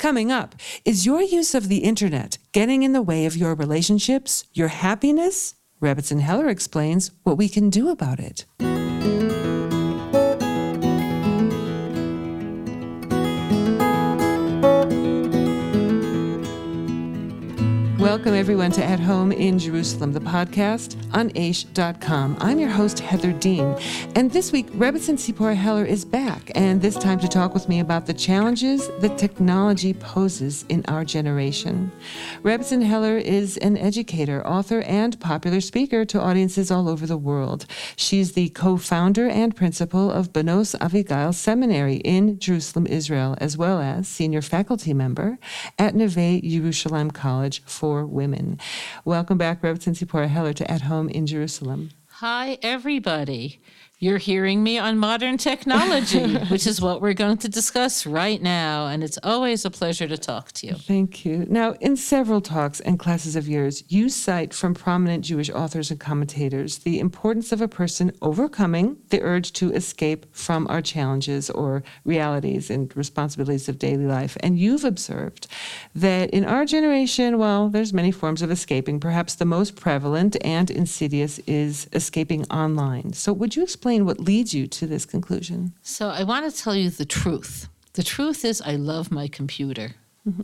Coming up, is your use of the internet getting in the way of your relationships, your happiness? Rebbetzin Heller explains what we can do about it. Welcome, everyone, to At Home in Jerusalem, the podcast on Aish.com. I'm your host, Heather Dean. And this week, Rebbetzin Tziporah Heller is back, and this time to talk with me about the challenges that technology poses in our generation. Rebbetzin Heller is an educator, author, and popular speaker to audiences all over the world. She's the co founder and principal of Banos Avigail Seminary in Jerusalem, Israel, as well as senior faculty member at Neve Yerushalayim College for women. Welcome back, Rebbetzin Tziporah Heller, to At Home in Jerusalem. Hi, everybody. You're hearing me on modern technology, which is what we're going to discuss right now. And it's always a pleasure to talk to you. Thank you. Now, in several talks and classes of yours, you cite from prominent Jewish authors and commentators the importance of a person overcoming the urge to escape from our challenges or realities and responsibilities of daily life. And you've observed that in our generation, well, there's many forms of escaping. Perhaps the most prevalent and insidious is escaping online. So, would you explain? Explain what leads you to this conclusion. So, I want to tell you the truth. The truth is, I love my computer. Mm-hmm.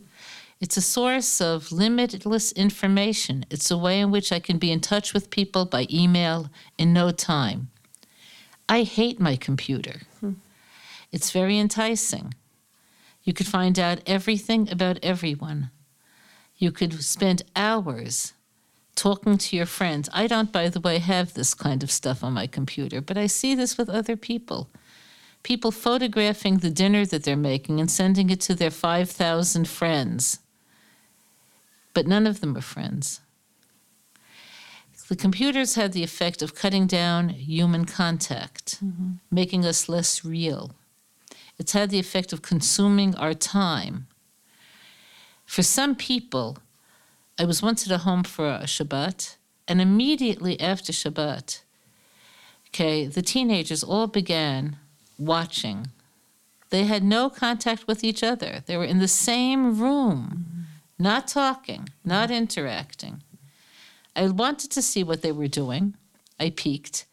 It's a source of limitless information. It's a way in which I can be in touch with people by email in no time. I hate my computer. Hmm. It's very enticing. You could find out everything about everyone. You could spend hours talking to your friends. I don't, by the way, have this kind of stuff on my computer, but I see this with other people. People photographing the dinner that they're making and sending it to their 5,000 friends. But none of them are friends. The computers had the effect of cutting down human contact, mm-hmm. making us less real. It's had the effect of consuming our time. For some people, I was once at a home for a Shabbat, and immediately after Shabbat, okay, the teenagers all began watching. They had no contact with each other. They were in the same room, not talking, not interacting. I wanted to see what they were doing. I peeked.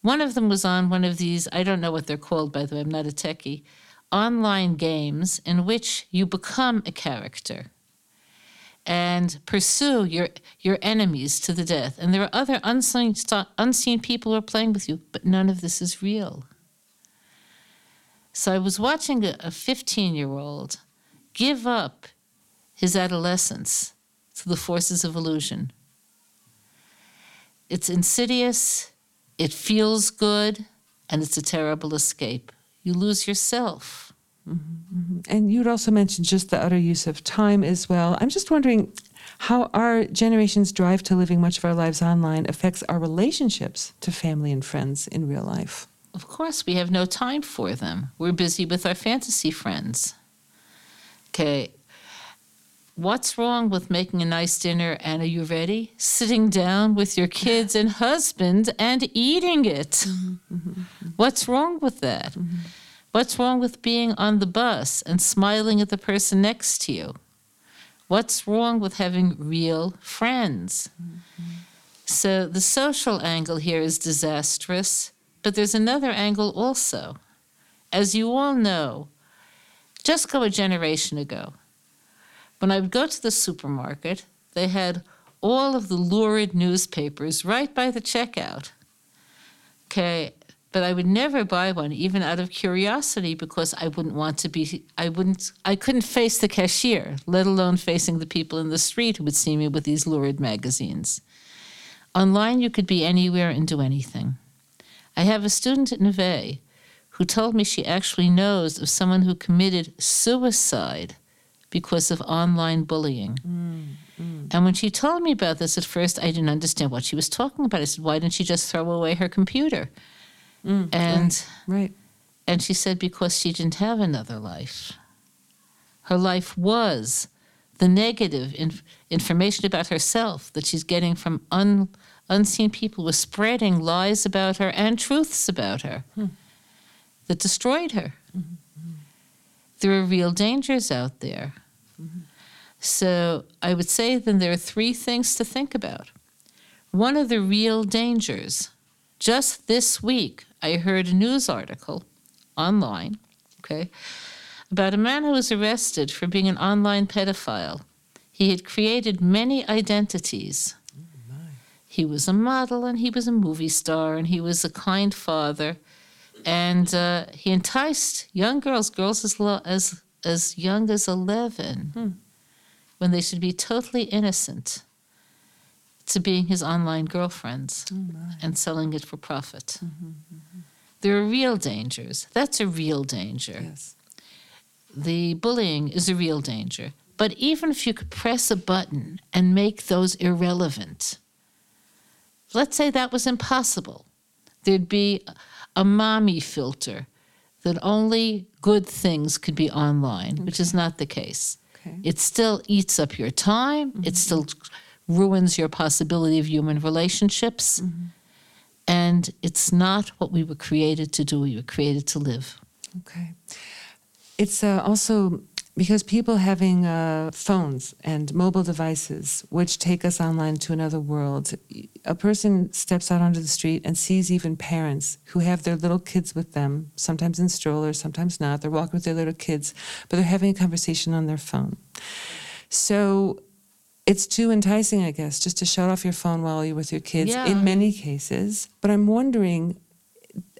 One of them was on one of these, I don't know what they're called, by the way, I'm not a techie, online games in which you become a character and pursue your your enemies to the death. And there are other unseen unseen people who are playing with you, but none of this is real. So I was watching a 15 year old give up his adolescence to the forces of illusion. It's insidious, it feels good, and it's a terrible escape. You lose yourself. Mm-hmm, And you'd also mentioned just the utter use of time as well. I'm just wondering how our generation's drive to living much of our lives online affects our relationships to family and friends in real life. Of course, we have no time for them. We're busy with our fantasy friends. Okay, what's wrong with making a nice dinner and are you ready? Sitting down with your kids and husband and eating it. Mm-hmm, mm-hmm. What's wrong with that? Mm-hmm. What's wrong with being on the bus and smiling at the person next to you? What's wrong with having real friends? Mm-hmm. So the social angle here is disastrous, but there's another angle also. As you all know, just go a generation ago, when I would go to the supermarket, they had all of the lurid newspapers right by the checkout. Okay, but I would never buy one, even out of curiosity, because I wouldn't want to be, I wouldn't, I couldn't face the cashier, let alone facing the people in the street who would see me with these lurid magazines. Online, you could be anywhere and do anything. I have a student at Neve who told me she actually knows of someone who committed suicide because of online bullying. Mm, mm. And when she told me about this at first, I didn't understand what she was talking about. I said, Why didn't she just throw away her computer? Mm, and right, right. And she said because she didn't have another life. Her life was the negative inf- information about herself that she's getting from un- unseen people was spreading lies about her and truths about her hmm. that destroyed her. Mm-hmm. there are real dangers out there. So I would say then there are three things to think about. One of the real dangers, just this week, I heard a news article online, okay, about a man who was arrested for being an online pedophile. He had created many identities. Oh he was a model and he was a movie star and he was a kind father. And uh, he enticed young girls, girls as, lo- as, as young as 11, when they should be totally innocent, to being his online girlfriends oh, and selling it for profit. Mm-hmm, mm-hmm. There are real dangers. That's a real danger Yes. the bullying is a real danger. But even if you could press a button and make those irrelevant, let's say that was impossible, there'd be a mommy filter that only good things could be online, which is not the case. Okay. It still eats up your time, it mm-hmm. still ruins your possibility of human relationships. And it's not what we were created to do. We were created to live. Okay. It's uh, also because people having uh, phones and mobile devices, which take us online to another world, a person steps out onto the street and sees even parents who have their little kids with them, sometimes in strollers, sometimes not. They're walking with their little kids, but they're having a conversation on their phone. So it's too enticing, I guess, just to shut off your phone while you're with your kids Yeah. in many cases. But I'm wondering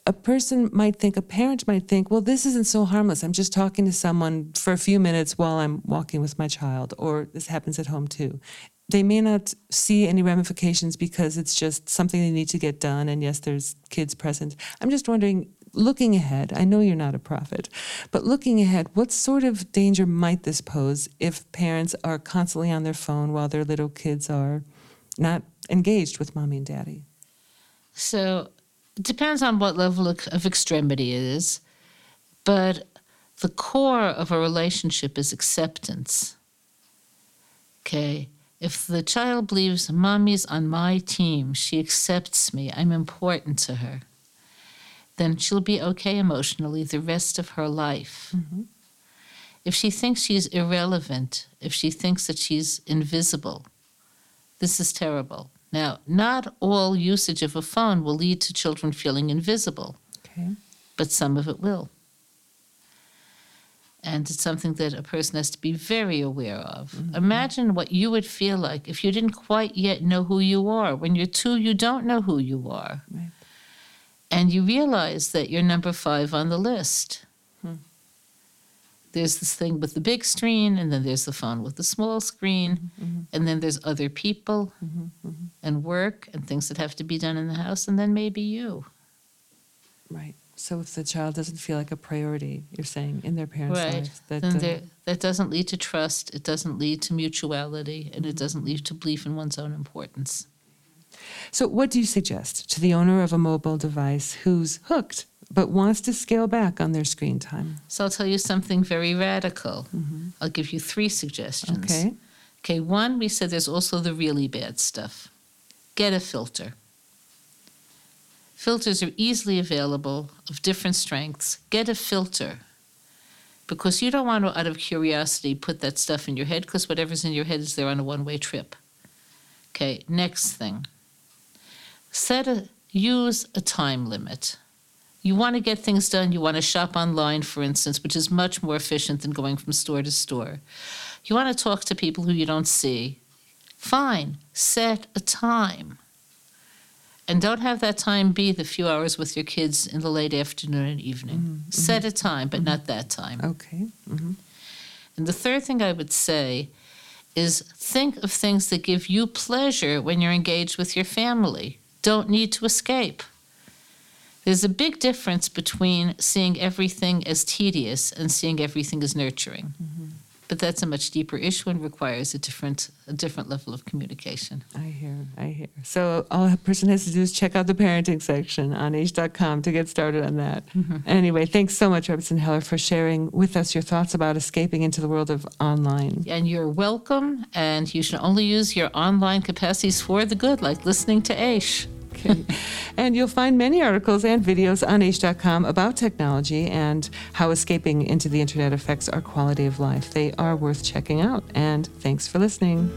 a person might think, a parent might think, well, this isn't so harmless. I'm just talking to someone for a few minutes while I'm walking with my child, or this happens at home too. They may not see any ramifications because it's just something they need to get done. And yes, there's kids present. I'm just wondering, looking ahead, I know you're not a prophet, but looking ahead, what sort of danger might this pose if parents are constantly on their phone while their little kids are not engaged with mommy and daddy? So it depends on what level of, extremity it is, but the core of a relationship is acceptance. Okay. If the child believes mommy's on my team, she accepts me, I'm important to her, then she'll be okay emotionally the rest of her life. Mm-hmm. If she thinks she's irrelevant, if she thinks that she's invisible, this is terrible. Now, not all usage of a phone will lead to children feeling invisible, Okay. but some of it will. And it's something that a person has to be very aware of. Mm-hmm. Imagine what you would feel like if you didn't quite yet know who you are. When you're two, you don't know who you are. Right. And you realize that you're number five on the list. Hmm. There's this thing with the big screen, and then there's the phone with the small screen, and then there's other people and work and things that have to be done in the house, and then maybe you. Right. So if the child doesn't feel like a priority, you're saying in their parents' Right. lives, that uh, that doesn't lead to trust, it doesn't lead to mutuality, and it doesn't lead to belief in one's own importance. So what do you suggest to the owner of a mobile device who's hooked but wants to scale back on their screen time? So I'll tell you something very radical. Mm-hmm. I'll give you three suggestions. Okay. Okay, one, we said there's also the really bad stuff. Get a filter. Filters are easily available of different strengths. Get a filter because you don't want to, out of curiosity, put that stuff in your head because whatever's in your head is there on a one way trip. Okay, next thing. Set a, use a time limit. You want to get things done. You want to shop online, for instance, which is much more efficient than going from store to store. You want to talk to people who you don't see. Fine, set a time. And don't have that time be the few hours with your kids in the late afternoon and evening. Mm-hmm, mm-hmm. Set a time, but not mm-hmm. that time. Okay. hmm And the third thing I would say is think of things that give you pleasure when you're engaged with your family. Don't need to escape. There's a big difference between seeing everything as tedious and seeing everything as nurturing. Mm-hmm. But that's a much deeper issue and requires a different a different level of communication. I hear, I hear. So all a person has to do is check out the parenting section on aish.com to get started on that. Mm-hmm. Anyway, thanks so much, Rebbetzin Heller, for sharing with us your thoughts about escaping into the world of online. And you're welcome, and you should only use your online capacities for the good, like listening to Aish. Okay. And you'll find many articles and videos on aish.com about technology and how escaping into the internet affects our quality of life. They are worth checking out. And thanks for listening.